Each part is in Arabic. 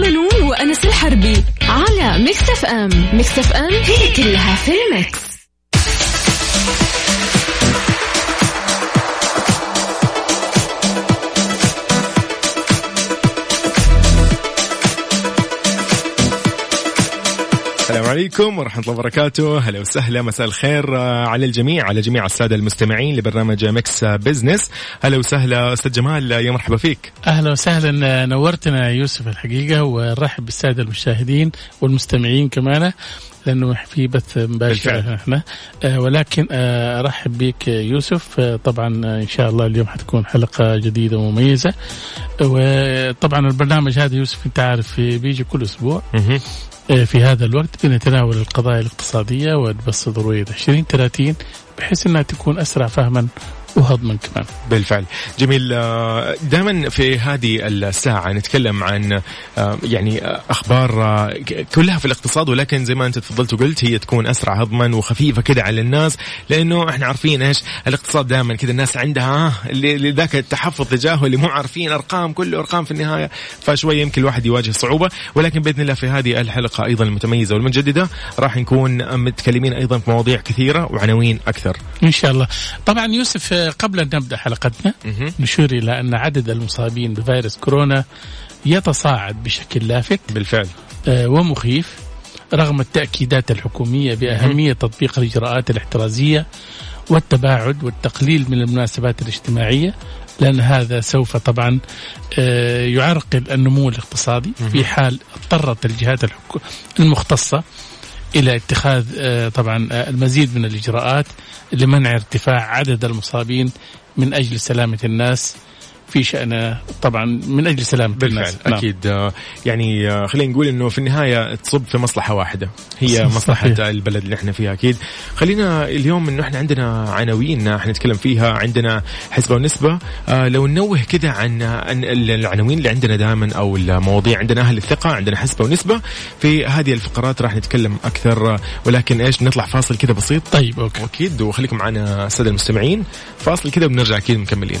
منون وأنس الحربي على Mix FM. Mix FM هي كلها في ال mix. عليكم ورحمة الله وبركاته. هلا وسهلا مساء الخير آه، على الجميع على جميع السادة المستمعين لبرنامج Mix Business. هلا وسهلا أستاذ جمال يا مرحبا فيك. أهلا وسهلا نورتنا يا يوسف الحقيقة ونرحب بالسادة المشاهدين والمستمعين كمان لأنه في بث مباشر. إحنا. آه، ولكن آه، أرحب بك يوسف. آه، طبعا آه، إن شاء الله اليوم حتكون حلقة جديدة ومميزة. وطبعا البرنامج هذا يوسف أنت عارف بيجي كل أسبوع. آه، في هذا الوقت بنتناول القضايا الاقتصادية ونبسط رؤيه 2030 بحيث إنها تكون أسرع فهما وهضما كمان. بالفعل. جميل. دائما في هذه الساعة نتكلم عن آه، يعني آه، أخبار آه، كلها في الاقتصاد ولكن زي ما أنت تفضلت وقلت هي تكون أسرع هضما وخفيفة كده على الناس لأنه إحنا عارفين إيش؟ الاقتصاد دائما كده الناس عندها آه، ذاك التحفظ تجاهه اللي مو عارفين أرقام كله أرقام في النهاية فشوي يمكن الواحد يواجه صعوبة. ولكن بإذن الله في هذه الحلقة أيضا المتميزة والمتجددة راح نكون متكلمين أيضا في مواضيع كثيرة وعناوين أكثر. إن شاء الله. طبعا يوسف آه، قبل أن نبدأ حلقتنا. نشير إلى أن عدد المصابين بفيروس كورونا يتصاعد بشكل لافت بالفعل. آه، ومخيف رغم التأكيدات الحكومية بأهمية تطبيق الإجراءات الاحترازية والتباعد والتقليل من المناسبات الاجتماعية لأن هذا سوف طبعا آه، يعرقل النمو الاقتصادي في حال اضطرت الجهات المختصة إلى اتخاذ آه، طبعا آه، المزيد من الإجراءات لمنع ارتفاع عدد المصابين من أجل سلامة الناس. في شان طبعا من أجل سلامة بالفعل الناس. نعم. أكيد. آه، يعني آه، خلينا نقول إنه في النهاية تصب في مصلحة واحدة. هي. مصلحة البلد اللي إحنا فيها أكيد. خلينا اليوم إنه إحنا عندنا عناوين حنتكلم فيها عندنا حسبة ونسبة. آه، لو ننوه كذا عن عن العناوين اللي عندنا دائما أو المواضيع. عندنا أهل الثقة عندنا حسبة ونسبة. في هذه الفقرات راح نتكلم أكثر آه، ولكن إيش نطلع فاصل كذا بسيط. طيب okay. وأكيد وخليكم معنا الساده المستمعين. فاصل كذا وبنرجع أكيد مكملين.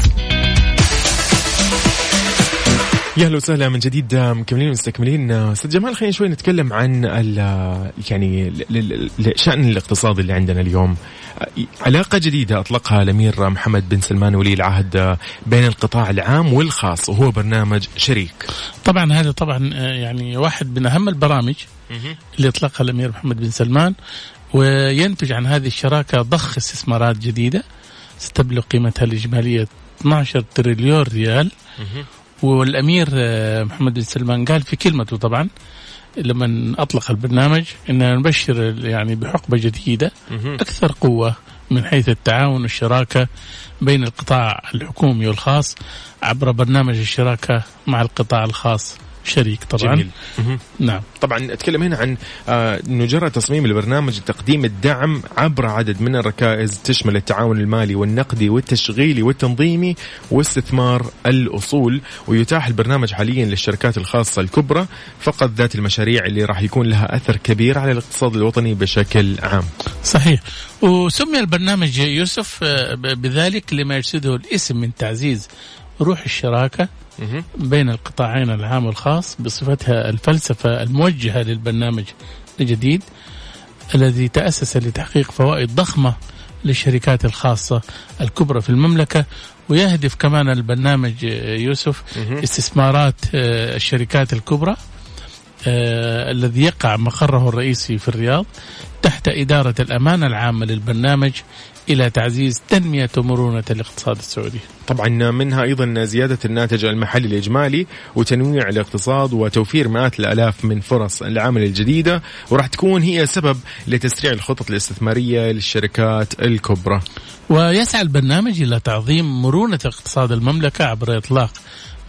يا أهلا وسهلا من جديد مكملين ومستكملين. أستاذ جمال خلينا شوي نتكلم عن ال- يعني ل- شأن الاقتصاد اللي عندنا اليوم. علاقة جديدة أطلقها الأمير محمد بن سلمان ولي العهد بين القطاع العام والخاص وهو برنامج شريك. طبعا هذا طبعا يعني واحد من أهم البرامج اللي أطلقها الأمير محمد بن سلمان وينتج عن هذه الشراكة ضخ استثمارات جديدة ستبلغ قيمتها الإجمالية 12 تريليون ريال. والأمير آه، محمد بن سلمان قال في كلمته طبعا لما أطلق البرنامج إننا نبشر يعني بحقبة جديدة أكثر قوة من حيث التعاون والشراكة بين القطاع الحكومي والخاص عبر برنامج الشراكة مع القطاع الخاص. شريك طبعا. جميل. نعم. طبعا أتكلم هنا عن انه جرى تصميم البرنامج لتقديم الدعم عبر عدد من الركائز تشمل التعاون المالي والنقدي والتشغيلي والتنظيمي واستثمار الأصول ويتاح البرنامج حاليا للشركات الخاصة الكبرى فقط ذات المشاريع اللي راح يكون لها أثر كبير على الاقتصاد الوطني بشكل عام. صحيح. وسمي البرنامج يوسف آه، بذلك لما يرشده الاسم من تعزيز روح الشراكة مهم. بين القطاعين العام والخاص بصفتها الفلسفة الموجهة للبرنامج الجديد الذي تأسس لتحقيق فوائد ضخمة للشركات الخاصة الكبرى في المملكة ويهدف كمان البرنامج آه، يوسف. استثمارات آه، الشركات الكبرى آه الذي يقع مقره الرئيسي في الرياض تحت إدارة الأمانة العامة للبرنامج إلى تعزيز تنمية ومرونة الاقتصاد السعودي طبعا منها أيضا زيادة الناتج المحلي الإجمالي وتنويع الاقتصاد وتوفير مئات الآلاف من فرص العمل الجديدة وراح تكون هي سبب لتسريع الخطط الاستثمارية للشركات الكبرى. ويسعى البرنامج إلى تعظيم مرونة اقتصاد المملكة عبر إطلاق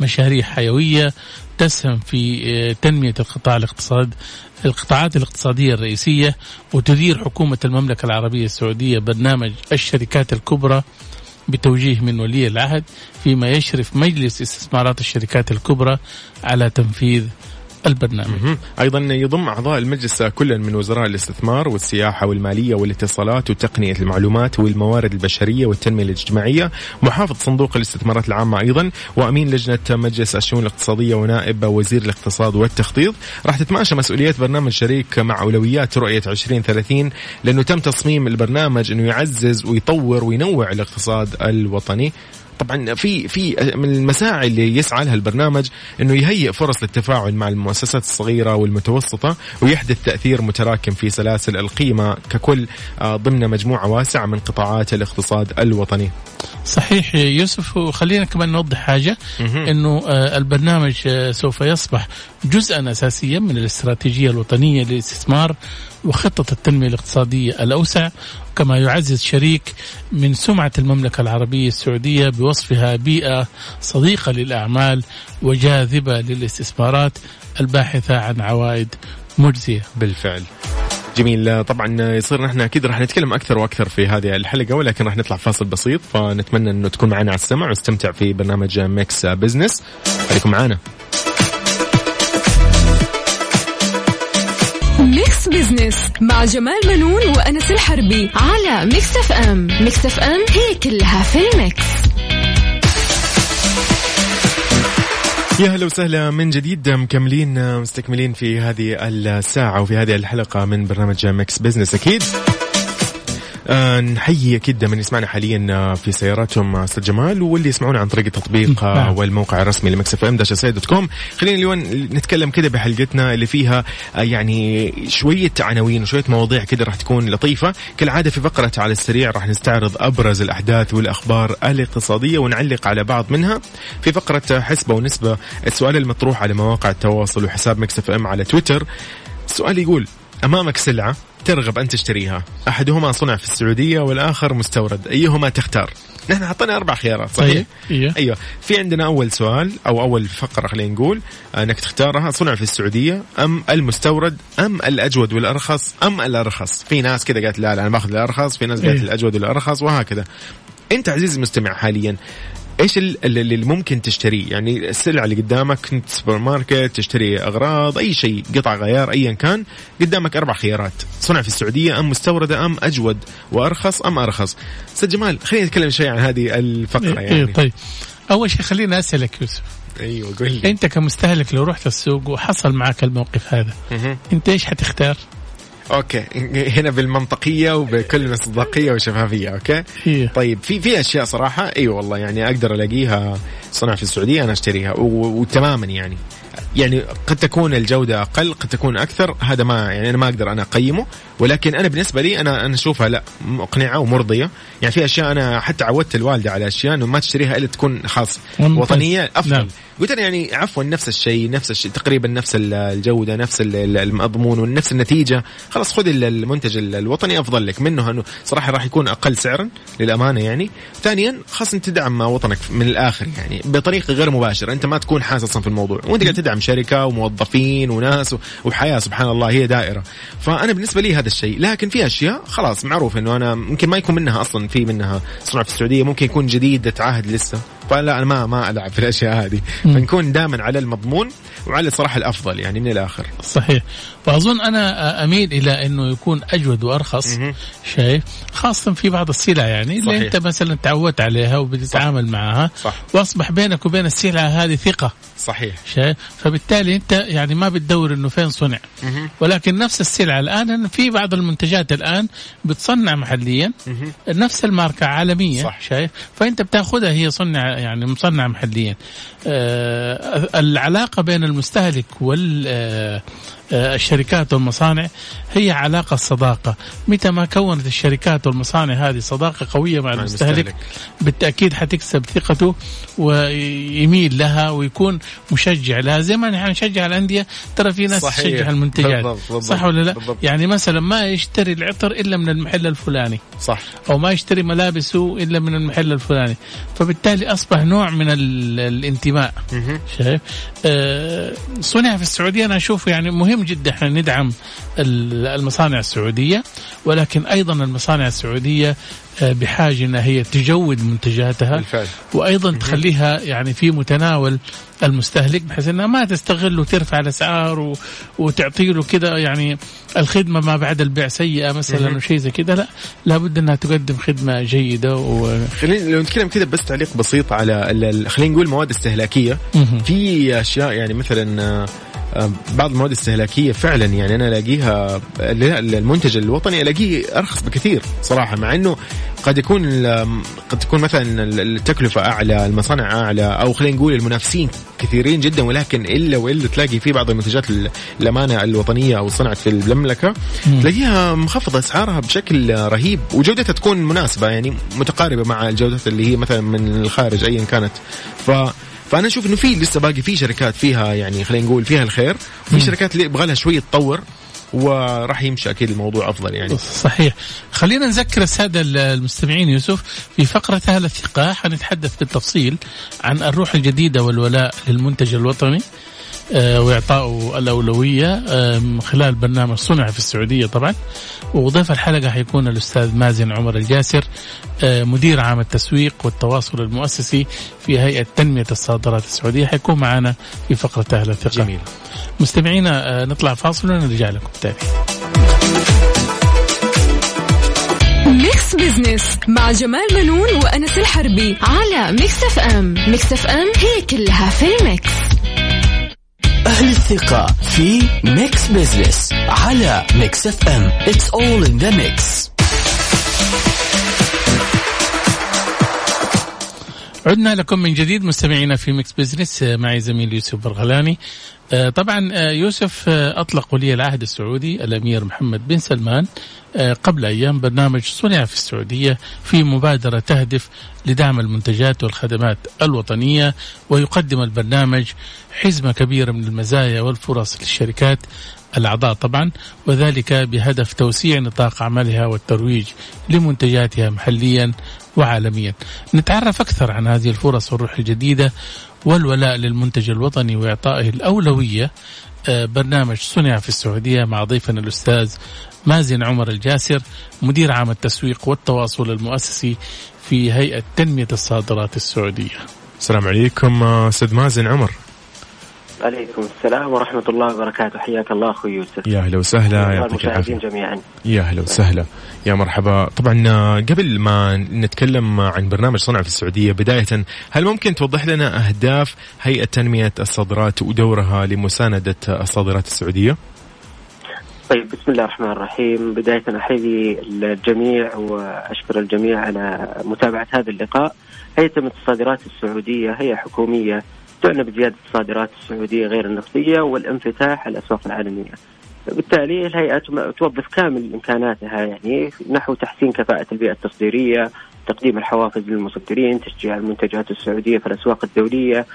مشاريع حيوية تسهم في آه، تنمية القطاع الاقتصاد القطاعات الاقتصادية الرئيسية وتدير حكومة المملكة العربية السعودية برنامج الشركات الكبرى بتوجيه من ولي العهد فيما يشرف مجلس استثمارات الشركات الكبرى على تنفيذ البرنامج. أيضا يضم أعضاء المجلس كل من وزراء الاستثمار والسياحة والمالية والاتصالات وتقنية المعلومات والموارد البشرية والتنمية الاجتماعية محافظ صندوق الاستثمارات العامة أيضا وأمين لجنة مجلس الشؤون الاقتصادية ونائب وزير الاقتصاد والتخطيط. راح تتماشى مسؤوليات برنامج شريك مع أولويات رؤية 2030 لأنه تم تصميم البرنامج إنه يعزز ويطور وينوع الاقتصاد الوطني. طبعا في في من المساعي اللي يسعى لها البرنامج إنه يهيئ فرص للتفاعل مع المؤسسات الصغيرة والمتوسطة ويحدث تأثير متراكم في سلاسل القيمة ككل آه، ضمن مجموعة واسعة من قطاعات الاقتصاد الوطني. صحيح يوسف وخلينا كمان نوضح حاجة أنه آه، البرنامج آه، سوف يصبح جزءا أساسيا من الاستراتيجية الوطنية للاستثمار وخطة التنمية الاقتصادية الأوسع كما يعزز شريك من سمعة المملكة العربية السعودية بوصفها بيئة صديقة للأعمال وجاذبة للاستثمارات الباحثة عن عوائد مجزية بالفعل. جميل. طبعا يصير نحن أكيد راح نتكلم أكثر وأكثر في هذه الحلقة ولكن راح نطلع فاصل بسيط فنتمنى إنه تكون معنا على السمع واستمتع في برنامج Mix Business. خليكم معنا Mix Business مع جمال منون وأنس الحربي على Mix FM. Mix FM هي كلها في ال mix. يا هلا وسهلا من جديد. مكملين مستكملين في هذه الساعة وفي هذه الحلقة من برنامج Mix Business أكيد آه نحيي أكيد من يسمعنا حاليا آه، في سياراتهم آه، أستاذ جمال واللي يسمعونا عن طريق التطبيق آه نعم. والموقع الرسمي ل Mix FM dash dot com. خلينا اليوم نتكلم كده بحلقتنا اللي فيها آه يعني شوية عناوين وشوية مواضيع كده راح تكون لطيفة. كالعادة في فقرة على السريع راح نستعرض أبرز الأحداث والأخبار الاقتصادية ونعلق على بعض منها. في فقرة حسبة ونسبة السؤال المطروح على مواقع التواصل وحساب Mix FM على تويتر. السؤال يقول أمامك سلعة ترغب أن تشتريها. أحدهما صنع في السعودية والآخر مستورد. أيهما تختار؟ نحن حطينا أربع خيارات صحيح؟ طيب إيه. أيوه. في عندنا أول سؤال أو أول فقرة خلينا نقول إنك تختارها صنع في السعودية أم المستورد أم الأجود والأرخص أم الأرخص؟ في ناس كذا قالت لا لا أنا باخذ الأرخص في ناس قالت إيه. الأجود والأرخص وهكذا. أنت عزيزي المستمع حاليا إيش ال- ال- اللي ممكن تشتريه؟ يعني السلعه اللي قدامك كنت سوبر ماركت تشتري أغراض أي شيء قطع غيار ايا كان قدامك أربع خيارات. صنع في السعودية أم مستورده أم أجود وأرخص أم أرخص. أستاذ جمال خلينا نتكلم شوي عن هذه الفقرة إيه يعني. طيب. أول شيء خليني أسألك يوسف. أيوه قول لي. أنت كمستهلك لو رحت السوق وحصل معك الموقف هذا. أنت إيش حتختار؟ okay هنا بالمنطقية وبكل مصداقية وشفافية أوكي إيه. طيب في في أشياء صراحة إي أيوة والله يعني أقدر ألاقيها صنع في السعودية أنا أشتريها وتماما يعني يعني قد تكون الجودة أقل قد تكون أكثر هذا ما يعني أنا ما أقدر أنا أقيمه ولكن أنا بالنسبة لي أنا أنا أشوفها لا مقنعة ومرضية يعني في أشياء أنا حتى عودت الوالدة على أشياء إنه ما تشتريها إلا تكون خاص ممتاز. وطنية أفضل نعم. قلت أنا يعني عفوا نفس الشيء نفس الشيء تقريبا نفس ال- الجودة نفس ال- ال- المضمون ونفس النتيجة. خلاص خذ ال- المنتج ال- الوطني أفضل لك. منه أنه صراحة راح يكون أقل سعرا للأمانة يعني. ثانيا خاص أنت تدعم وطنك من الآخر يعني بطريقة غير مباشرة. أنت ما تكون حاسس أصلا في الموضوع. وأنت قاعد تدعم شركة وموظفين وناس وحياة سبحان الله هي دائرة. فأنا بالنسبة لي هذا الشيء. لكن في أشياء خلاص معروف أنه أنا ممكن ما يكون منها أصلا في منها صنع في السعودية ممكن يكون جديد عهد لسه. فلا أنا ما ما ألعب في الأشياء هذه فنكون دائما على المضمون وعلى الصراحه الأفضل يعني من الآخر صحيح واظن أنا أميل إلى إنه يكون أجود وأرخص. شايف خاصة في بعض السلع يعني اللي صحيح. أنت مثلا تعودت عليها وبتتعامل معها صح. وأصبح بينك وبين السلعه هذه ثقة صحيح شايف فبالتالي أنت يعني ما بتدور إنه فين صنع مهم. ولكن نفس السلعه الآن في بعض المنتجات الآن بتصنع محليا مهم. نفس الماركة عالميه صح. شايف فأنت بتأخذها هي صنع يعني مصنع محليا. آه العلاقة بين المستهلك والشركات والمصانع هي علاقة صداقة. متى ما كونت الشركات والمصانع هذه صداقة قوية مع المستهلك. بالتأكيد حتكسب ثقته ويميل لها ويكون مشجع. لها زي ما نحن نشجع الأندية. ترى في ناس صحيح. تشجع المنتجات. بالضبط، بالضبط، صح ولا لا؟ بالضبط. يعني مثلا ما يشتري العطر إلا من المحل الفلاني. صح. أو ما يشتري ملابسه إلا من المحل الفلاني. فبالتالي أصبح نوع من ال- الانتماء. شايف؟ آه صنع في السعودية أنا أشوف يعني مهم جدا. إحنا ندعم ال- المصانع السعودية ولكن أيضا المصانع السعودية آه بحاجة إنها هي تجود منتجاتها بالفعل. وأيضا تخليها يعني في متناول المستهلك بحيث إنها ما تستغل وترفع الأسعار و... وتعطي له كذا يعني الخدمة ما بعد البيع سيئة مثلا وشيء زي كذا لا لابد إنها تقدم خدمة جيدة و... خلينا لو نتكلم كذا بس تعليق بسيط على خلينا نقول مواد استهلاكية. مهم. في أشياء يعني مثلا آه، بعض المواد الاستهلاكيه فعلا يعني أنا ألاقيها ال- المنتج الوطني ألاقيه أرخص بكثير صراحة مع إنه قد يكون قد تكون مثلا ال- التكلفة أعلى المصانع أعلى أو خلينا نقول المنافسين كثيرين جدا ولكن إلا وإلا تلاقي في بعض المنتجات ال- الأمانة الوطنية أو صنعت في المملكة تلاقيها مخفضة أسعارها بشكل رهيب وجودتها تكون مناسبة يعني متقاربة مع الجودات اللي هي مثلا من الخارج ايا كانت. ف فأنا أشوف إنه في لسه باقي في شركات فيها يعني خلينا نقول فيها الخير وفي شركات اللي يبغى لها شوية تطور وراح يمشي أكيد الموضوع أفضل يعني. صحيح. خلينا نذكر السادة المستمعين يوسف في فقرة أهل الثقة حنتحدث بالتفصيل عن الروح الجديدة والولاء للمنتج الوطني. وإعطائه الأولوية آه، من خلال برنامج صنع في السعودية طبعا. وضيف الحلقة حيكون الأستاذ مازن عمر الجاسر آه، مدير عام التسويق والتواصل المؤسسي في هيئة تنمية الصادرات السعودية. حيكون معنا في فقرة أهل الثقة. جميل. مستمعينا آه، نطلع فاصل ونرجع لكم تاني. Mix Business مع جمال بنون وأنس الحربي على Mix FM Mix FM هي كلها في ال mix. أهل الثقة في Mix Business على Mix FM It's all in the mix. عدنا لكم من جديد مستمعينا في Mix Business آه، معي زميل يوسف مرغلاني. آه، طبعا آه، يوسف أطلق ولي العهد السعودي الأمير محمد بن سلمان قبل أيام برنامج صنع في السعودية في مبادرة تهدف لدعم المنتجات والخدمات الوطنية ويقدم البرنامج حزمة كبيرة من المزايا والفرص للشركات الأعضاء طبعا وذلك بهدف توسيع نطاق عملها والترويج لمنتجاتها محليا وعالميا. نتعرف أكثر عن هذه الفرص والروح الجديدة والولاء للمنتج الوطني وإعطائه الأولوية آه، برنامج صنع في السعودية مع ضيفنا الأستاذ مازن عمر الجاسر مدير عام التسويق والتواصل المؤسسي في هيئة تنمية الصادرات السعودية. السلام عليكم آه، أستاذ مازن عمر عليكم السلام ورحمة الله وبركاته. حياك الله أخوي يوسف. يا أهلا وسهلا يعطيك والمشاهدين العافية. جميعا. يا أهلا وسهلا. يا مرحبا. طبعا آه، قبل ما نتكلم عن برنامج صنع في السعودية بداية هل ممكن توضح لنا أهداف هيئة تنمية الصادرات ودورها لمساندة الصادرات السعودية؟ طيب بسم الله الرحمن الرحيم. بداية أحيي الجميع وأشكر الجميع على متابعة هذا اللقاء. هيئة تنمية الصادرات السعودية هي حكومية تعنى بزيادة الصادرات السعودية غير النفطية والانفتاح على الأسواق العالمية. بالتالي الهيئة توظف كامل إمكاناتها يعني نحو تحسين كفاءة البيئة التصديرية تقديم الحوافز للمصدرين تشجيع المنتجات السعودية في الأسواق الدولية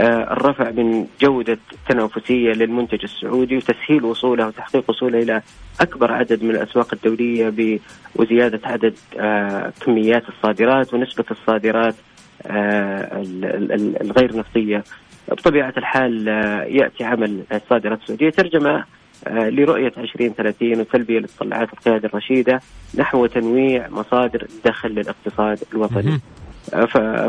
آه، الرفع من جودة التنافسية للمنتج السعودي وتسهيل وصوله وتحقيق وصوله إلى أكبر عدد من الأسواق الدولية وزيادة عدد آه، كميات الصادرات ونسبة الصادرات ال- ال- ال- الغير نفطية بطبيعة الحال آه، يأتي عمل الصادرات السعودية. ترجمة آه، لرؤية 2030 وتلبية لمتطلعات القيادة الرشيدة نحو تنويع مصادر الدخل للاقتصاد الوطني.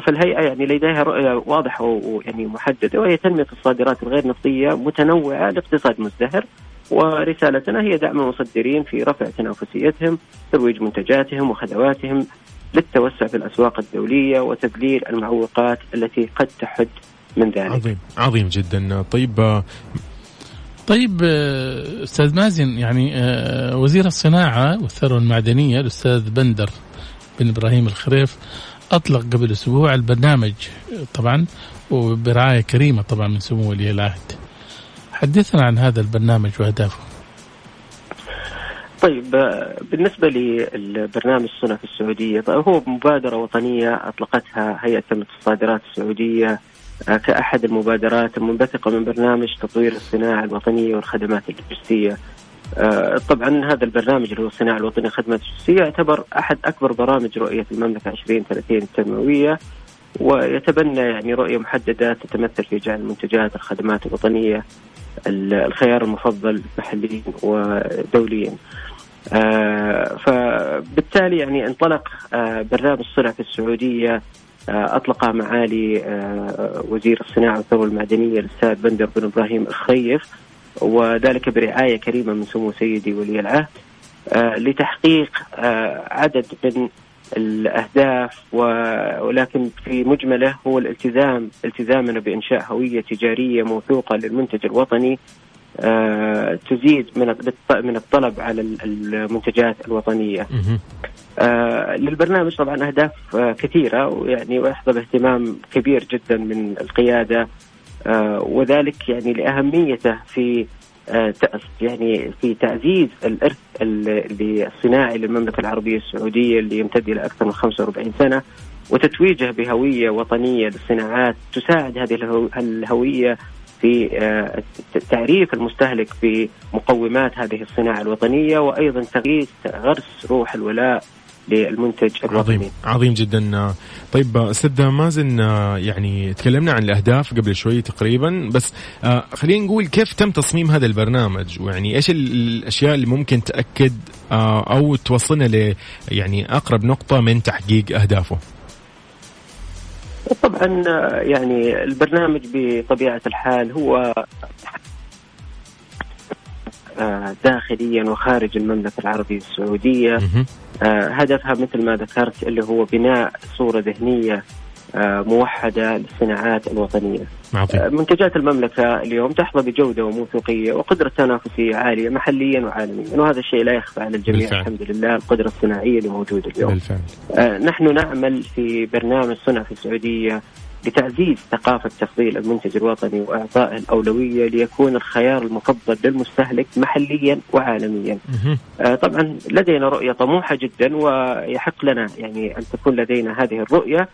فالهيئة يعني لديها رؤية واضحة ويعني محددة وهي تنمية الصادرات الغير نفطية متنوعة لاقتصاد مزدهر. ورسالتنا هي دعم المصدرين في رفع تنافسيتهم ترويج منتجاتهم وخدماتهم. للتوسع في الأسواق الدولية وتذليل المعوقات التي قد تحد من ذلك. عظيم عظيم جدا. طيب آه، طيب آه، أستاذ مازن يعني آه، وزير الصناعة والثروة المعدنية الأستاذ بندر بن إبراهيم الخريف أطلق قبل أسبوع البرنامج طبعا وبرعاية كريمة طبعا من سمو ولي العهد. حدثنا عن هذا البرنامج واهدافه طيب آه، بالنسبة للبرنامج صنع في السعودية طيب هو مبادرة وطنية أطلقتها هيئة الصادرات السعودية آه، كأحد المبادرات المنبثقة من برنامج تطوير الصناعة الوطنية والخدمات اللوجستية. آه، طبعا هذا البرنامج اللي هو الصناعة الوطنية والخدمات اللوجستية يعتبر أحد أكبر برامج رؤية المملكة 2030 التنموية ويتبنى يعني رؤية محددة تتمثل في جعل المنتجات الخدمات الوطنية الخيار المفضل محليا ودوليا. فبالتالي يعني انطلق آه، برنامج صنع في السعودية آه، أطلقه معالي وزير الصناعة والثروة المعدنية الأستاذ بندر بن إبراهيم الخيف وذلك برعاية كريمة من سمو سيدي ولي العهد لتحقيق عدد من الأهداف ولكن في مجمله هو الالتزام التزامنا بإنشاء هوية تجارية موثوقة للمنتج الوطني آه، تزيد من من الطلب على المنتجات الوطنية. آه، للبرنامج طبعا أهداف آه، كثيرة ويعني ويحظى باهتمام كبير جدا من القيادة وذلك يعني لأهميته في يعني في تعزيز الإرث الصناعي للمملكة العربية السعودية اللي يمتد إلى أكثر من 45 سنة وتتويجه بهوية وطنية للصناعات تساعد هذه الهوية في آه، تعريف المستهلك بمقومات هذه الصناعة الوطنية وأيضا تغيير غرس روح الولاء للمنتج الوطني. عظيم عظيم جدا. طيب أستاذ مازن يعني تكلمنا عن الأهداف قبل شوي تقريبا بس آه، خلينا نقول كيف تم تصميم هذا البرنامج؟ ويعني إيش الأشياء اللي ممكن تأكد آه، أو توصلنا ل يعني أقرب نقطة من تحقيق أهدافه؟ طبعا يعني البرنامج بطبيعة الحال هو داخليا وخارج المملكة العربية السعودية. آه، هدفها مثل ما ذكرت اللي هو بناء صورة ذهنية آه، موحدة للصناعات الوطنية عظيم. منتجات المملكة اليوم تحظى بجودة وموثوقية وقدرة تنافسية عالية محليا وعالميا وهذا الشيء لا يخفى على الجميع بالفعل. الحمد لله القدرة الصناعية اللي موجودة اليوم بالفعل. آه نحن نعمل في برنامج صنع في السعودية لتعزيز ثقافة تفضيل المنتج الوطني وإعطائه الأولوية ليكون الخيار المفضل للمستهلك محليا وعالميا آه طبعا لدينا رؤية طموحة جدا ويحق لنا يعني أن تكون لدينا هذه الرؤية آه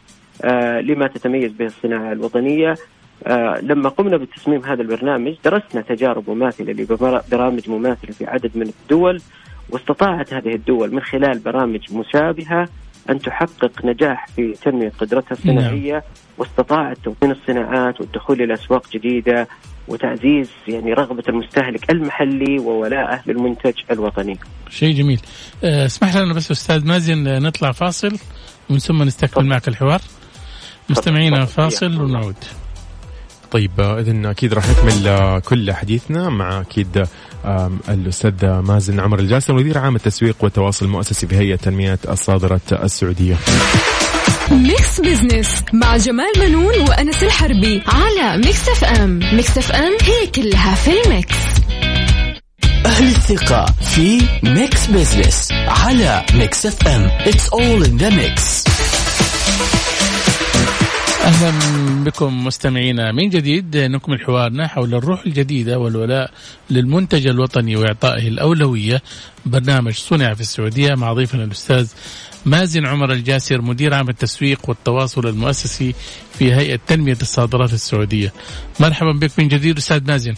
لما تتميز به الصناعة الوطنية. آه لما قمنا بتصميم هذا البرنامج درسنا تجارب مماثلة لبرامج مماثلة في عدد من الدول واستطاعت هذه الدول من خلال برامج مشابهة أن تحقق نجاح في تنمية قدرتها الصناعية نعم. واستطاعت توطين الصناعات والدخول إلى أسواق جديدة وتعزيز يعني رغبة المستهلك المحلي وولاءه للمنتج الوطني. شيء جميل. آه، اسمح لنا بس أستاذ مازن نطلع فاصل ومن ثم نستكمل معك الحوار. مستمعينا فاصل ونعود طيب اذا أكيد راح نكمل كل حديثنا مع أكيد الأستاذ مازن عمر الجاسم مدير عام التسويق والتواصل المؤسسي في هيئه تنمية الصادرات السعودية. Mix Business مع جمال بنون وأنس الحربي على Mix FM، Mix FM هي كلها في ال mix. أهل الثقة في Mix Business على Mix FM، It's all in the mix. أهلا بكم مستمعينا من جديد نكمل حوارنا حول الروح الجديدة والولاء للمنتج الوطني وإعطائه الأولوية برنامج صنع في السعودية مع ضيفنا الأستاذ مازن عمر الجاسر مدير عام التسويق والتواصل المؤسسي في هيئة تنمية الصادرات السعودية. مرحبا بك من جديد أستاذ مازن.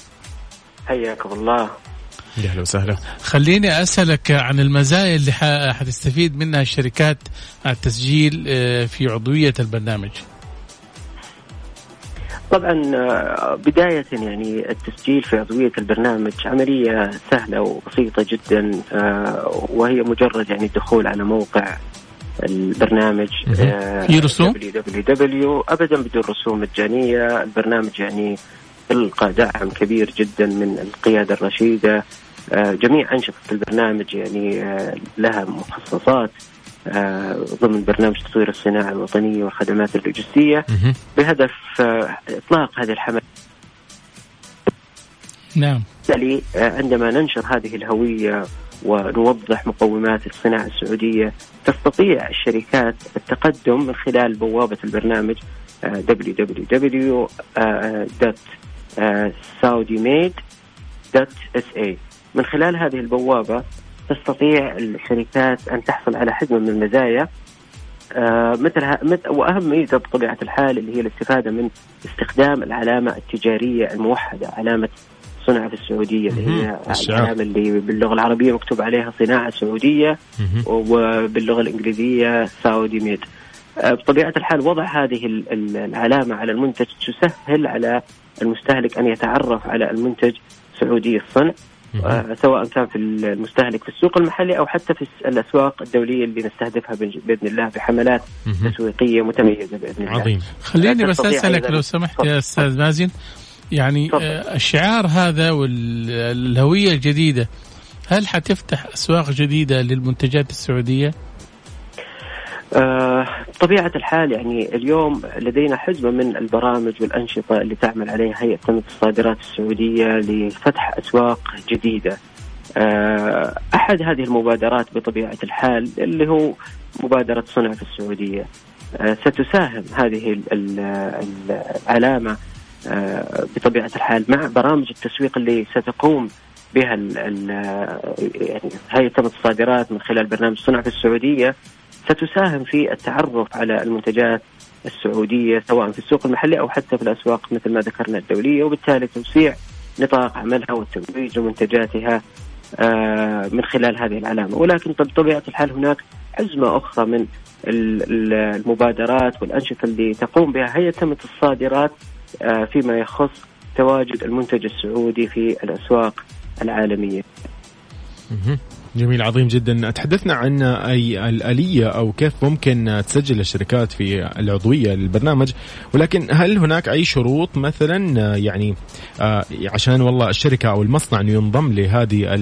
حياكم الله. أهلا وسهلا خليني أسألك عن المزايا اللي حتستفيد منها الشركات على التسجيل آه، في عضوية البرنامج. طبعا آه، بداية يعني التسجيل في عضوية البرنامج عملية سهلة وبسيطة جدا آه، وهي مجرد يعني الدخول على موقع البرنامج آه، في رسوم؟ www ابدا بدون رسوم مجانية البرنامج يعني تلقى دعم كبير جدا من القيادة الرشيدة جميع أنشطة البرنامج يعني لها مخصصات. ضمن برنامج تطوير الصناعة الوطنية والخدمات اللوجستية. بهدف آه، إطلاق هذه الحملة. نعم. بالتالي آه، عندما ننشر هذه الهوية ونوضح مقومات الصناعة السعودية تستطيع الشركات التقدم من خلال بوابة البرنامج www.saudimade dot sa من خلال هذه البوابة تستطيع الشركات أن تحصل على حزمه من المزايا آه، مثل وأهم ميزة بطبيعة الحال اللي هي الاستفادة من استخدام العلامة التجارية الموحدة علامة صنع في السعودية اللي هي. العلامة اللي باللغة العربية مكتوب عليها صناعة سعودية مهم. وباللغة الإنجليزية Saudi Made آه، بطبيعة الحال وضع هذه ال- ال- العلامة على المنتج تسهل على المستهلك أن يتعرف على المنتج سعودي الصنع سواء كان في المستهلك في السوق المحلي أو حتى في الأسواق الدولية اللي نستهدفها بإذن الله بحملات. تسويقية متميزة بإذن الله. عظيم خليني بس اسالك. لو سمحت. يا أستاذ مازن يعني. آه، الشعار هذا والهوية الجديدة هل حتفتح أسواق جديدة للمنتجات السعودية؟ آه، بطبيعة الحال يعني اليوم لدينا حزمة من البرامج والأنشطة اللي تعمل عليها هيئة تنمية الصادرات السعودية لفتح أسواق جديدة. آه، أحد هذه المبادرات بطبيعة الحال اللي هو مبادرة صنع في السعودية. آه، ستساهم هذه ال- ال- ال- العلامة آه، بطبيعة الحال مع برامج التسويق اللي ستقوم بها يعني هيئة الصادرات من خلال برنامج صنع في السعودية. ستساهم في التعرف على المنتجات السعودية سواء في السوق المحلي أو حتى في الأسواق مثل ما ذكرنا الدولية وبالتالي توسيع نطاق عملها والترويج لمنتجاتها آه، من خلال هذه العلامة ولكن طب- بطبيعة الحال هناك حزمة أخرى من ال- ال- المبادرات والأنشطة اللي تقوم بها هيئة تنمية الصادرات آه، فيما يخص تواجد المنتج السعودي في الأسواق العالمية مهم. جميل عظيم جدا تحدثنا عن أي الآلية أو كيف ممكن تسجل الشركات في العضوية للبرنامج ولكن هل هناك أي شروط مثلا يعني آه، عشان والله الشركة أو المصنع إنه ينضم لهذه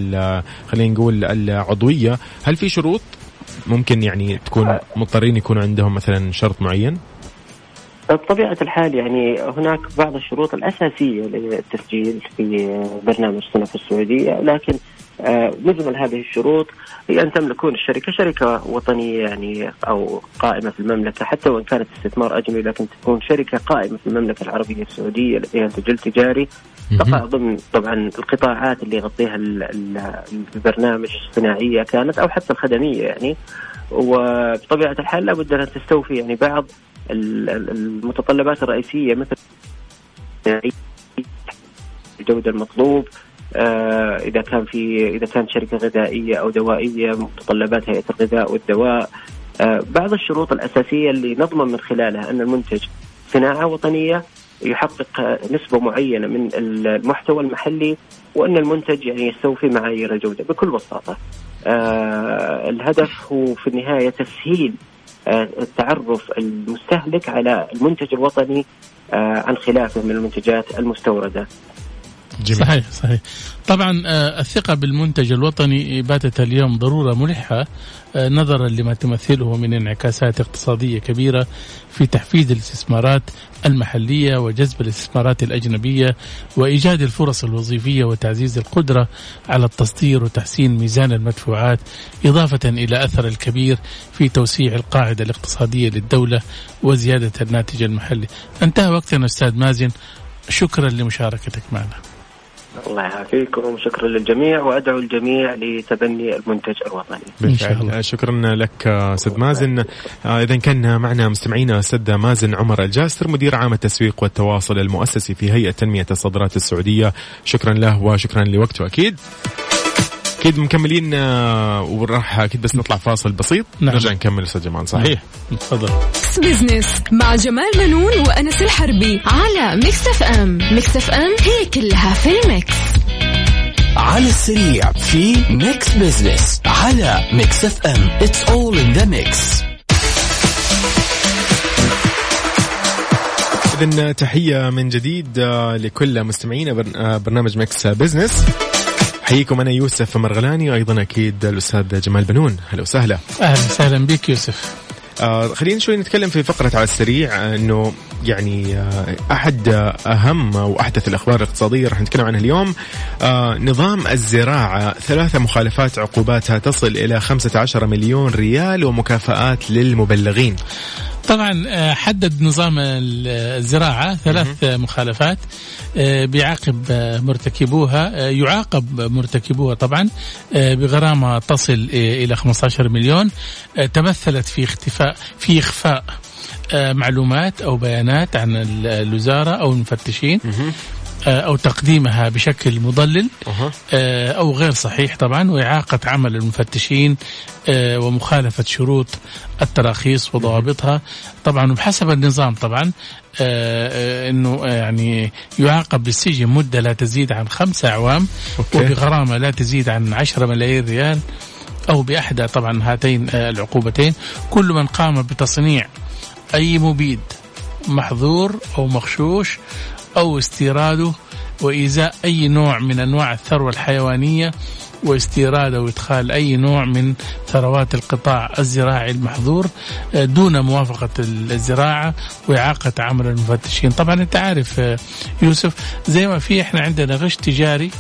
خلينا نقول العضوية هل في شروط ممكن يعني تكون مضطرين يكون عندهم مثلا شرط معين؟ بطبيعة الحال يعني هناك بعض الشروط الأساسية للتسجيل في برنامج صنع في السعودية لكن آه، مجمل هذه الشروط هي أن تملكون الشركة شركة وطنية يعني أو قائمة في المملكة حتى وإن كانت استثمار أجنبي لكن تكون شركة قائمة في المملكة العربية السعودية لديها سجل تجاري. تقع ضمن طبعا القطاعات اللي يغطيها ال- ال- البرنامج الصناعية كانت أو حتى الخدمية يعني. وبطبيعة الحال لابد أن تستوفي يعني بعض المتطلبات الرئيسية مثل الجودة المطلوب آه، إذا كان في إذا كانت شركة غذائية أو دوائية متطلبات هيئة الغذاء والدواء آه، بعض الشروط الأساسية اللي نضمن من خلالها أن المنتج صناعة وطنية يحقق نسبة معينة من المحتوى المحلي وأن المنتج يعني يستوفي معايير الجودة بكل بساطة. آه، الهدف هو في النهاية تسهيل آه، التعرف المستهلك على المنتج الوطني آه، عن خلافه من المنتجات المستوردة. جميل. صحيح صحيح. طبعا آه، الثقة بالمنتج الوطني باتت اليوم ضرورة ملحة آه، نظرا لما تمثله من انعكاسات اقتصادية كبيرة في تحفيز الاستثمارات المحلية وجذب الاستثمارات الأجنبية وإيجاد الفرص الوظيفية وتعزيز القدرة على التصدير وتحسين ميزان المدفوعات إضافة إلى أثر الكبير في توسيع القاعدة الاقتصادية للدولة وزيادة الناتج المحلي. انتهى وقتنا أستاذ مازن. شكرا لمشاركتك معنا. الله يعافيكم. شكرا للجميع وأدعو الجميع لتبني المنتج الوطني. إن شاء الله. بالفعل شكرا لك أستاذ مازن. آه، اذا كان معنا مستمعينا أستاذ مازن عمر الجاسر مدير عام التسويق والتواصل المؤسسي في هيئة تنمية الصادرات السعودية. شكرا له وشكرا لوقته أكيد. أكيد مكملين آه، وراح أكيد بس نطلع فاصل بسيط. نعم. نرجع نكمل أستاذ جمال صحيح؟ تفضل. ميكس بزنس مع جمال منون وأنس الحربي على Mix FM Mix FM هي كلها في ال mix. على السريع في Mix Business على Mix FM It's all in the mix اذا تحية من جديد آه، لكل مستمعينا بر- آه، برنامج Mix Business حييكم أنا يوسف مرغلاني وأيضا أكيد الأستاذ جمال بنون. أهلا وسهلا. أهلا وسهلا بك يوسف. آه خلينا شوي نتكلم في فقرة على السريع إنه يعني آه أحد آه اهم واحدث الأخبار الاقتصادية راح نتكلم عنها اليوم. آه نظام الزراعة ثلاثة مخالفات عقوباتها تصل إلى 15 مليون ريال ومكافآت للمبلغين. طبعا آه، حدد نظام الزراعة ثلاث مخالفات آه، بيعاقب آه، مرتكبوها يعاقب مرتكبوها طبعا بغرامة تصل إلى 15 مليون تمثلت في اختفاء في إخفاء معلومات أو بيانات عن ال- الوزارة أو المفتشين. أو تقديمها بشكل مضلل. آه، أو غير صحيح طبعا وإعاقة عمل المفتشين آه، ومخالفة شروط التراخيص وضوابطها طبعا وبحسب النظام طبعا آه، آه، إنه آه، يعني يعاقب بالسجن مدة لا تزيد عن خمسة أعوام أوكي. وبغرامة لا تزيد عن 10 ملايين ريال أو بأحدى طبعا هاتين آه، العقوبتين كل من قام بتصنيع أي مبيد محظور أو مغشوش أو استيراده وإزاء أي نوع من أنواع الثروة الحيوانية واستيراد أو إدخال أي نوع من ثروات القطاع الزراعي المحظور آه، دون موافقة الزراعة وإعاقة عمل المفتشين. طبعا أنت عارف آه، يوسف زي ما في إحنا عندنا غش تجاري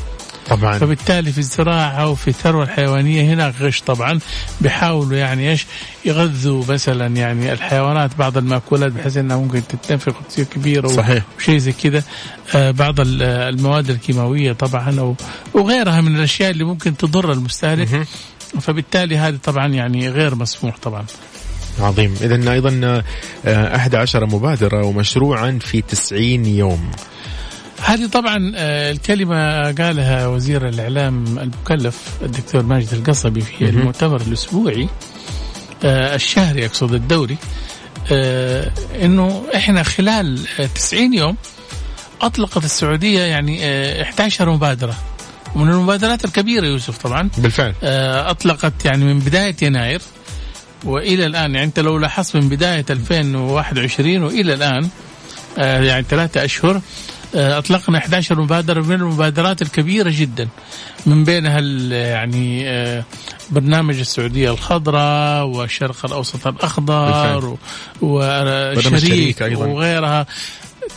طبعا. فبالتالي في الزراعة وفي الثروة الحيوانية هناك غش طبعا بيحاولوا يعني إيش؟ يغذوا مثلا يعني الحيوانات بعض المأكولات بحيث إنها ممكن تتنفخ وتصير كبيرة و- صحيح. وشيء زي كذا. آه، بعض ال- آه، المواد الكيماوية طبعا وغيرها من الأشياء اللي ممكن تضر المستهلك. فبالتالي هذه طبعا يعني غير مسموح طبعا. عظيم. اذا أيضا آه، 11 مبادرة ومشروعا في 90 يوم. هذه طبعا آه، الكلمة قالها وزير الإعلام المكلف الدكتور ماجد القصبي في المؤتمر الأسبوعي آه، الشهري أقصد الدوري آه، إنه إحنا خلال آه، 90 يوم أطلقت السعودية يعني آه، 11 مبادرة. ومن المبادرات الكبيرة يوسف طبعا بالفعل. أطلقت يعني من بداية يناير وإلى الآن يعني أنت لو لاحظت من بداية 2021 وإلى الآن آه، يعني ثلاثة أشهر آه، أطلقنا 11 مبادرة من المبادرات الكبيرة جدا. من بينها يعني آه، برنامج السعودية الخضراء والشرق و- شريك والشريك. وغيرها.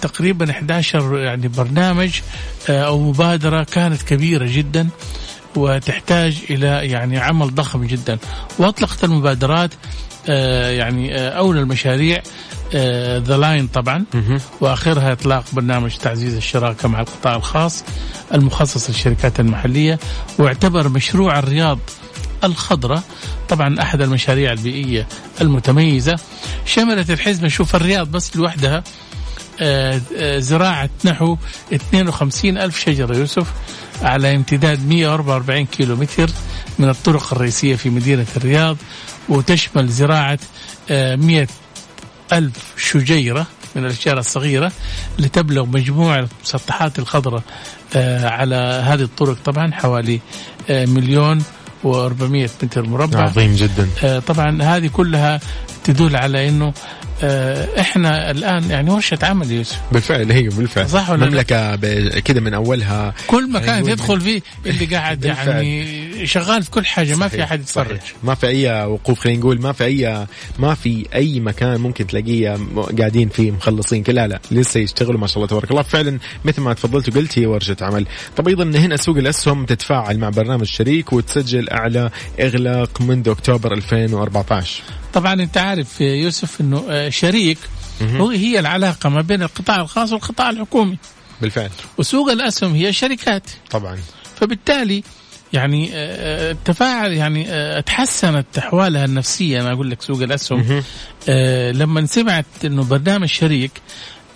تقريبا 11 يعني برنامج آه، أو مبادرة كانت كبيرة جدا وتحتاج إلى يعني عمل ضخم جدا. وأطلقت المبادرات يعني أولى المشاريع ذا لاين طبعا. وآخرها إطلاق برنامج تعزيز الشراكة مع القطاع الخاص المخصص للشركات المحلية. واعتبر مشروع الرياض الخضراء طبعا أحد المشاريع البيئية المتميزة. شملت الحزمة شوف الرياض بس لوحدها. آه، آه، زراعة نحو 52 ألف شجرة يوسف على امتداد 144 كيلو متر من الطرق الرئيسية في مدينة الرياض. وتشمل زراعة آه، 100 ألف شجيرة من الأشجار الصغيرة لتبلغ مجموع المسطحات الخضراء آه، على هذه الطرق. طبعا حوالي آه، مليون و400 متر مربع. عظيم جدا. آه، طبعا هذه كلها تدل على إنه إحنا الآن يعني ورشة عمل يوسف بالفعل هي بالفعل صح ولا لا؟ مملكة كده من أولها كل مكان أيوة. تدخل فيه اللي قاعد. يعني شغال في كل حاجة ما في أحد يتفرج. ما في أي وقوف خلينا نقول ما في أي ما في أي مكان ممكن تلاقيه قاعدين فيه مخلصين لا لا لسه يشتغلوا ما شاء الله تبارك الله فعلا مثل ما تفضلت وقلت هي ورشة عمل طب أيضا هنا سوق الأسهم تتفاعل مع برنامج شريك وتسجل أعلى إغلاق منذ أكتوبر 2014 طبعا أنت عارف يوسف إنه آه، شريك هو هي العلاقة ما بين القطاع الخاص والقطاع الحكومي. بالفعل. وسوق الأسهم هي شركات طبعا. فبالتالي يعني آه، تفاعل يعني آه، تحسنت أحوالها النفسية. أنا أقول لك سوق الأسهم آه، لما سمعت إنه برنامج شريك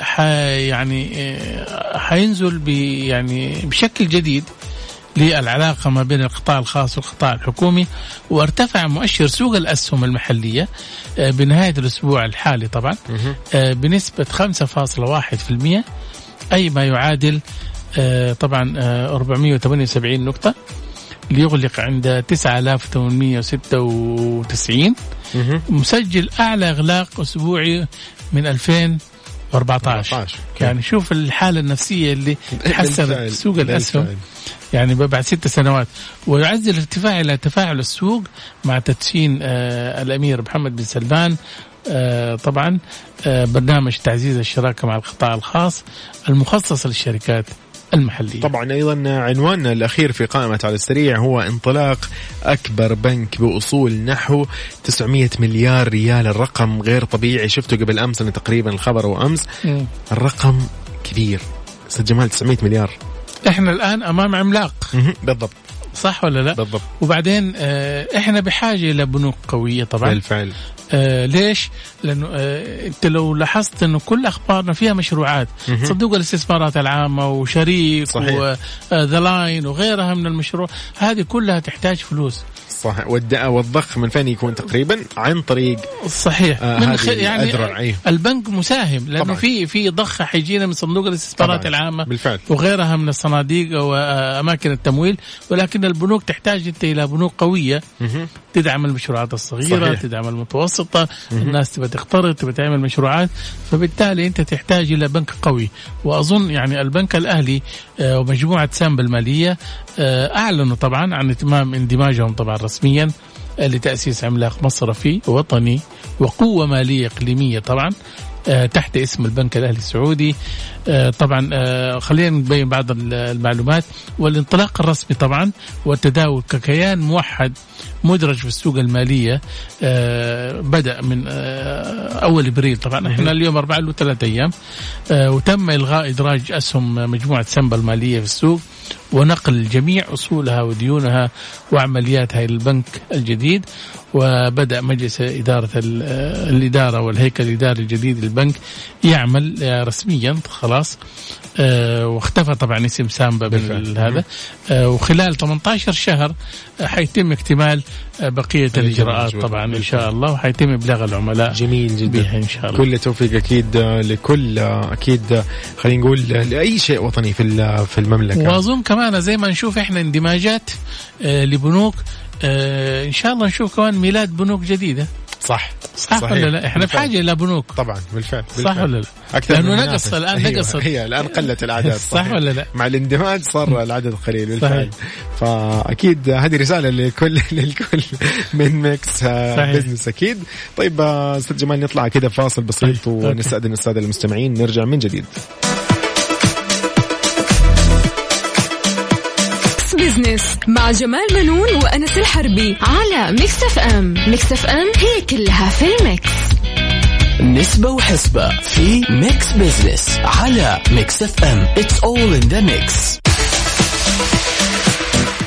ح يعني آه، حينزل يعني بشكل جديد للعلاقة ما بين القطاع الخاص والقطاع الحكومي وارتفع مؤشر سوق الأسهم المحلية آه، بنهاية الأسبوع الحالي طبعا آه، بنسبة 5.1% أي ما يعادل آه، طبعا آه، 478 نقطة ليغلق عند 9896 مسجل اعلى اغلاق اسبوعي من 2014 14. يعني شوف الحالة النفسية اللي تحسنت. سوق الأسهم. يعني بعد ست سنوات ويعزز الارتفاع إلى تفاعل السوق مع تدشين آه الأمير محمد بن سلمان آه طبعا آه برنامج تعزيز الشراكة مع القطاع الخاص المخصص للشركات المحلية. طبعا أيضا عنواننا الأخير في قائمة على السريع هو انطلاق أكبر بنك بأصول نحو 900 مليار ريال. الرقم غير طبيعي. شفته قبل أمس أنا تقريبا الخبر وأمس. مم. الرقم كبير. أستاذ جمال 900 مليار. إحنا الآن أمام عملاق. بالضبط. صح ولا لا؟ بالضبط وبعدين آه، إحنا بحاجة إلى بنوك قوية طبعا بالفعل آه ليش؟ لأنه آه أنت لو لاحظت إنه كل أخبارنا فيها مشروعات. صندوق الاستثمارات العامة وشريك. وذا لاين وغيرها من المشروع هذه كلها تحتاج فلوس صح والضخ من فين يكون تقريبا عن طريق صحيح آه، من خ... يعني الأذرع، أيوه. البنك مساهم لأنه. في في ضخ حيجينا من صندوق الاستثمارات. العامة بالفعل وغيرها من الصناديق واماكن التمويل ولكن البنوك تحتاج أنت إلى بنوك قوية. تدعم المشروعات الصغيرة صحيح. تدعم المتوسطة الناس تبى تقترض تبى تعمل مشروعات فبالتالي أنت تحتاج إلى بنك قوي. وأظن يعني البنك الأهلي آه، ومجموعة سامب المالية آه، أعلنوا طبعا عن إتمام اندماجهم طبعا رسميا آه، لتأسيس عملاق مصرفي وطني وقوة مالية إقليمية طبعا. تحت اسم البنك الأهلي السعودي. آه، طبعا آه، خلينا نبين بعض ال- المعلومات. والانطلاق الرسمي طبعا والتداول ككيان موحد مدرج في السوق المالية آه، بدأ من آه، أول إبريل. طبعا إحنا اليوم أربعة له ثلاث أيام. آه، وتم إلغاء إدراج أسهم مجموعة سمبا المالية في السوق ونقل جميع أصولها وديونها وعملياتها إلى البنك الجديد. وبدأ مجلس إدارة ال- آه، الإدارة والهيكل الإداري الجديد للبنك يعمل آه، رسميا خلاص. آه، واختفى طبعا اسم سامبا هذا. آه، وخلال 18 شهر حيتم اكتمال بقية الإجراءات الموجودة. طبعا إن بالفعل. شاء الله وحيتم إبلاغ العملاء جميل جدا. بها إن شاء الله. كل التوفيق أكيد آه، لكل أكيد آه، خلينا نقول لأي شيء وطني في في المملكة. وأظن كمان زي ما نشوف إحنا اندماجات لبنوك آه، إن شاء الله نشوف كمان ميلاد بنوك جديده صح صح صحيح. ولا لا إحنا بالفعل. بحاجة إلى بنوك طبعا بالفعل, صح بالفعل. ولا لا أكثر لأنه من نقص. الآن، أيوة، نقص. هي الآن قلت الأعداد صح ولا لا؟ مع الاندماج صار العدد قليل بالفعل صحيح. فأكيد هذه رسالة للكل للكل من Mix آه،. Business أكيد طيب آه، أستاذ جمال نطلع كذا فاصل بسيط طيب،. ونستأذن السادة المستمعين نرجع من جديد Business مع جمال بنون وأنس الحربي على Mix FM Mix FM هي كلها في ال mix. نسبة وحسبة في Mix Business على Mix FM It's all in the mix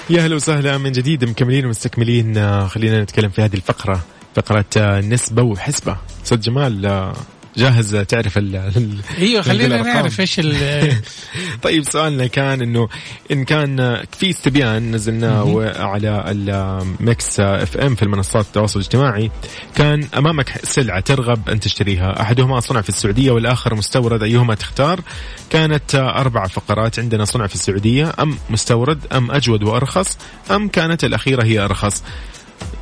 يا أهلا وسهلا من جديد مكملين ومستكملين. آه، خلينا نتكلم في هذه الفقرة فقرة آه، نسبة وحسبة. أستاذ جمال آه، جاهز تعرف ال أيوه خلينا. نعرف إيش ال- طيب سؤالنا كان إنه إن كان في استبيان نزلناه على ال Mix FM في المنصات التواصل الاجتماعي كان أمامك سلعة ترغب أن تشتريها. أحدهما صنع في السعودية والآخر مستورد أيهما تختار؟ كانت أربع فقرات عندنا صنع في السعودية أم مستورد أم أجود وأرخص أم كانت الأخيرة هي أرخص؟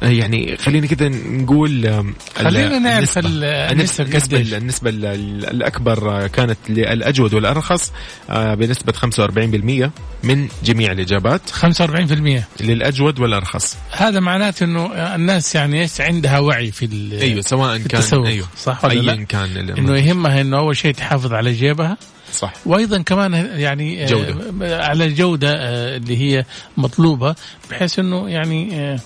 يعني خلينا كده نقول خلينا نعرف النسبة. ال- النسبة النسب النسبة, الأكبر كانت للأجود والأرخص آه، بنسبة 45% من جميع الإجابات 45% للأجود والأرخص هذا معناته إنه الناس يعني إيش عندها وعي في أيوه سواء في كان التسوق. أيوه صح ولا أيا لا؟ كان. إنه يهمها إنه أول شيء تحافظ على جيبها صح وأيضا كمان يعني آه، جودة. على الجوده آه، اللي هي مطلوبة بحيث إنه يعني آه،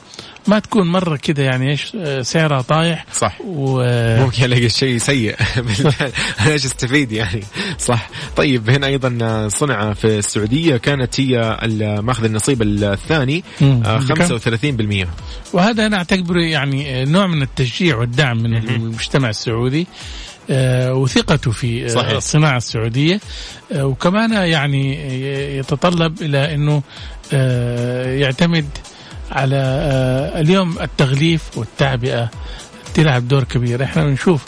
ما تكون مرة كده يعني إيش آه، سعرها طايح صح و ممكن ألاقي شيء سيء. أنا إيش أستفيد يعني صح طيب هنا أيضا صنع في السعودية كانت هي ماخذ النصيب الثاني. آه، بكم؟ 35% وهذا أنا أعتبره يعني آه، نوع من التشجيع والدعم من المجتمع السعودي آه، وثقته في آه، صحيح. الصناعة السعودية آه، وكمان يعني يتطلب إلى إنه آه، يعتمد على آه، اليوم التغليف والتعبئة تلعب دور كبير. إحنا بنشوف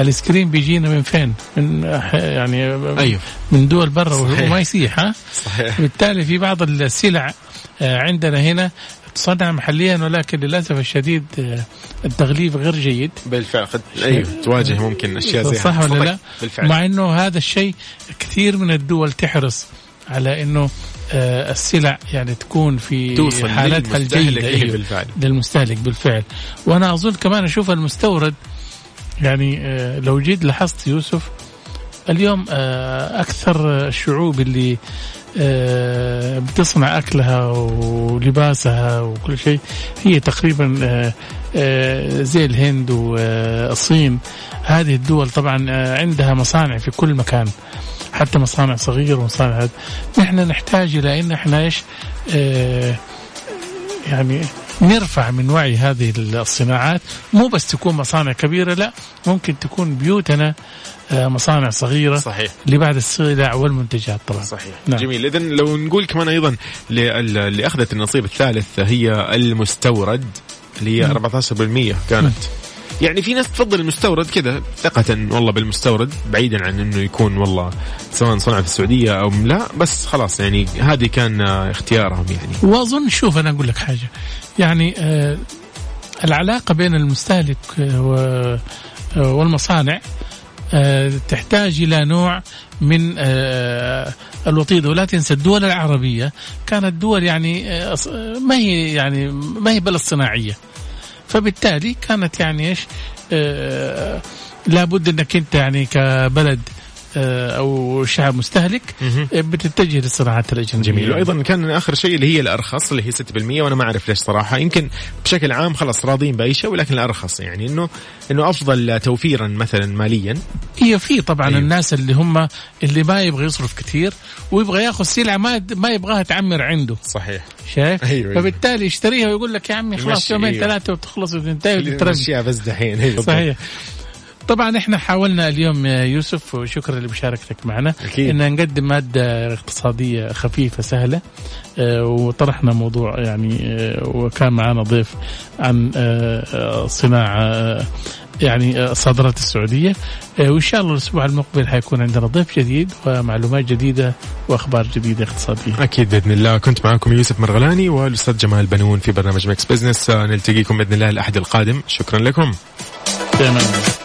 السكرين بيجينا من فين؟ من يعني أيوه. من دول برا. وما يسيح ها؟ صحيح. بالتالي في بعض السلع آه، عندنا هنا تصنع محليا ولكن للأسف الشديد آه، التغليف غير جيد. بالفعل أيوه تواجه ممكن أشياء زي صح. ولا لا؟ بالفعل. مع إنه هذا الشيء كثير من الدول تحرص على إنه السلع يعني تكون في توصل حالتها الجيدة إيه أيوه. بالفعل للمستهلك بالفعل. وأنا أظن كمان أشوف المستورد يعني آه، لو جيت لاحظت يوسف اليوم آه، أكثر الشعوب اللي آه، بتصنع أكلها ولباسها وكل شيء هي تقريبا آه، آه، زي الهند والصين هذه الدول طبعا عندها مصانع في كل مكان. حتى مصانع صغيرة ومصانع هذا. نحن نحتاج إلى أن إحنا إيش يعني نرفع من وعي هذه الصناعات. مو بس تكون مصانع كبيرة لا ممكن تكون بيوتنا آه، مصانع صغيرة صحيح. لبعض السلع والمنتجات طبعا. صحيح. نعم. جميل. إذا لو نقول كمان أيضا اللي أخذت النصيب الثالث هي المستورد اللي هي 14% كانت. يعني في ناس تفضل المستورد كذا ثقة والله بالمستورد بعيدا عن إنه يكون والله سواء صنع في السعودية أو لا بس خلاص يعني هذه كان اختيارهم يعني. وأظن شوف أنا أقول لك حاجة يعني آه العلاقة بين المستهلك آه والمصانع آه تحتاج إلى نوع من آه الوطيده ولا تنسى الدول العربية كانت دول يعني آه ما هي يعني ما هي بلد صناعية. فبالتالي كانت يعني إيش آه لابد إنك أنت يعني كبلد أو شعب مستهلك بتتجه للصناعات الاجنبيه جميل. وأيضا كان آخر شيء اللي هي الأرخص اللي هي 6% وأنا ما أعرف ليش صراحة. يمكن بشكل عام خلاص راضين بأي شيء ولكن الأرخص يعني إنه إنه أفضل توفيرا مثلا ماليا. هي في طبعا أيوه. الناس اللي هم اللي ما يبغى يصرف كثير ويبغى يأخذ سلعة ما ما يبغاها تعمر عنده. صحيح. شايف؟ أيوه, أيوه. فبالتالي يشتريها ويقول لك يا عمي خلاص يومين أيوه. ثلاثة وتخلص وتنتهي وتترمي بس دحين. أيوه. صحيح. طبعا إحنا حاولنا اليوم يا يوسف وشكرا لمشاركتك معنا أكيد. إن نقدم مادة اقتصادية خفيفة سهلة آه وطرحنا موضوع يعني آه وكان معنا ضيف عن آه صناعة يعني صادرات السعودية وإن شاء الله الأسبوع المقبل حيكون عندنا ضيف جديد ومعلومات جديدة وأخبار جديدة اقتصادية. أكيد بإذن الله كنت معكم يوسف مرغلاني والأستاذ جمال بنون في برنامج Mix Business نلتقيكم بإذن الله الأحد القادم شكرا لكم. تمام.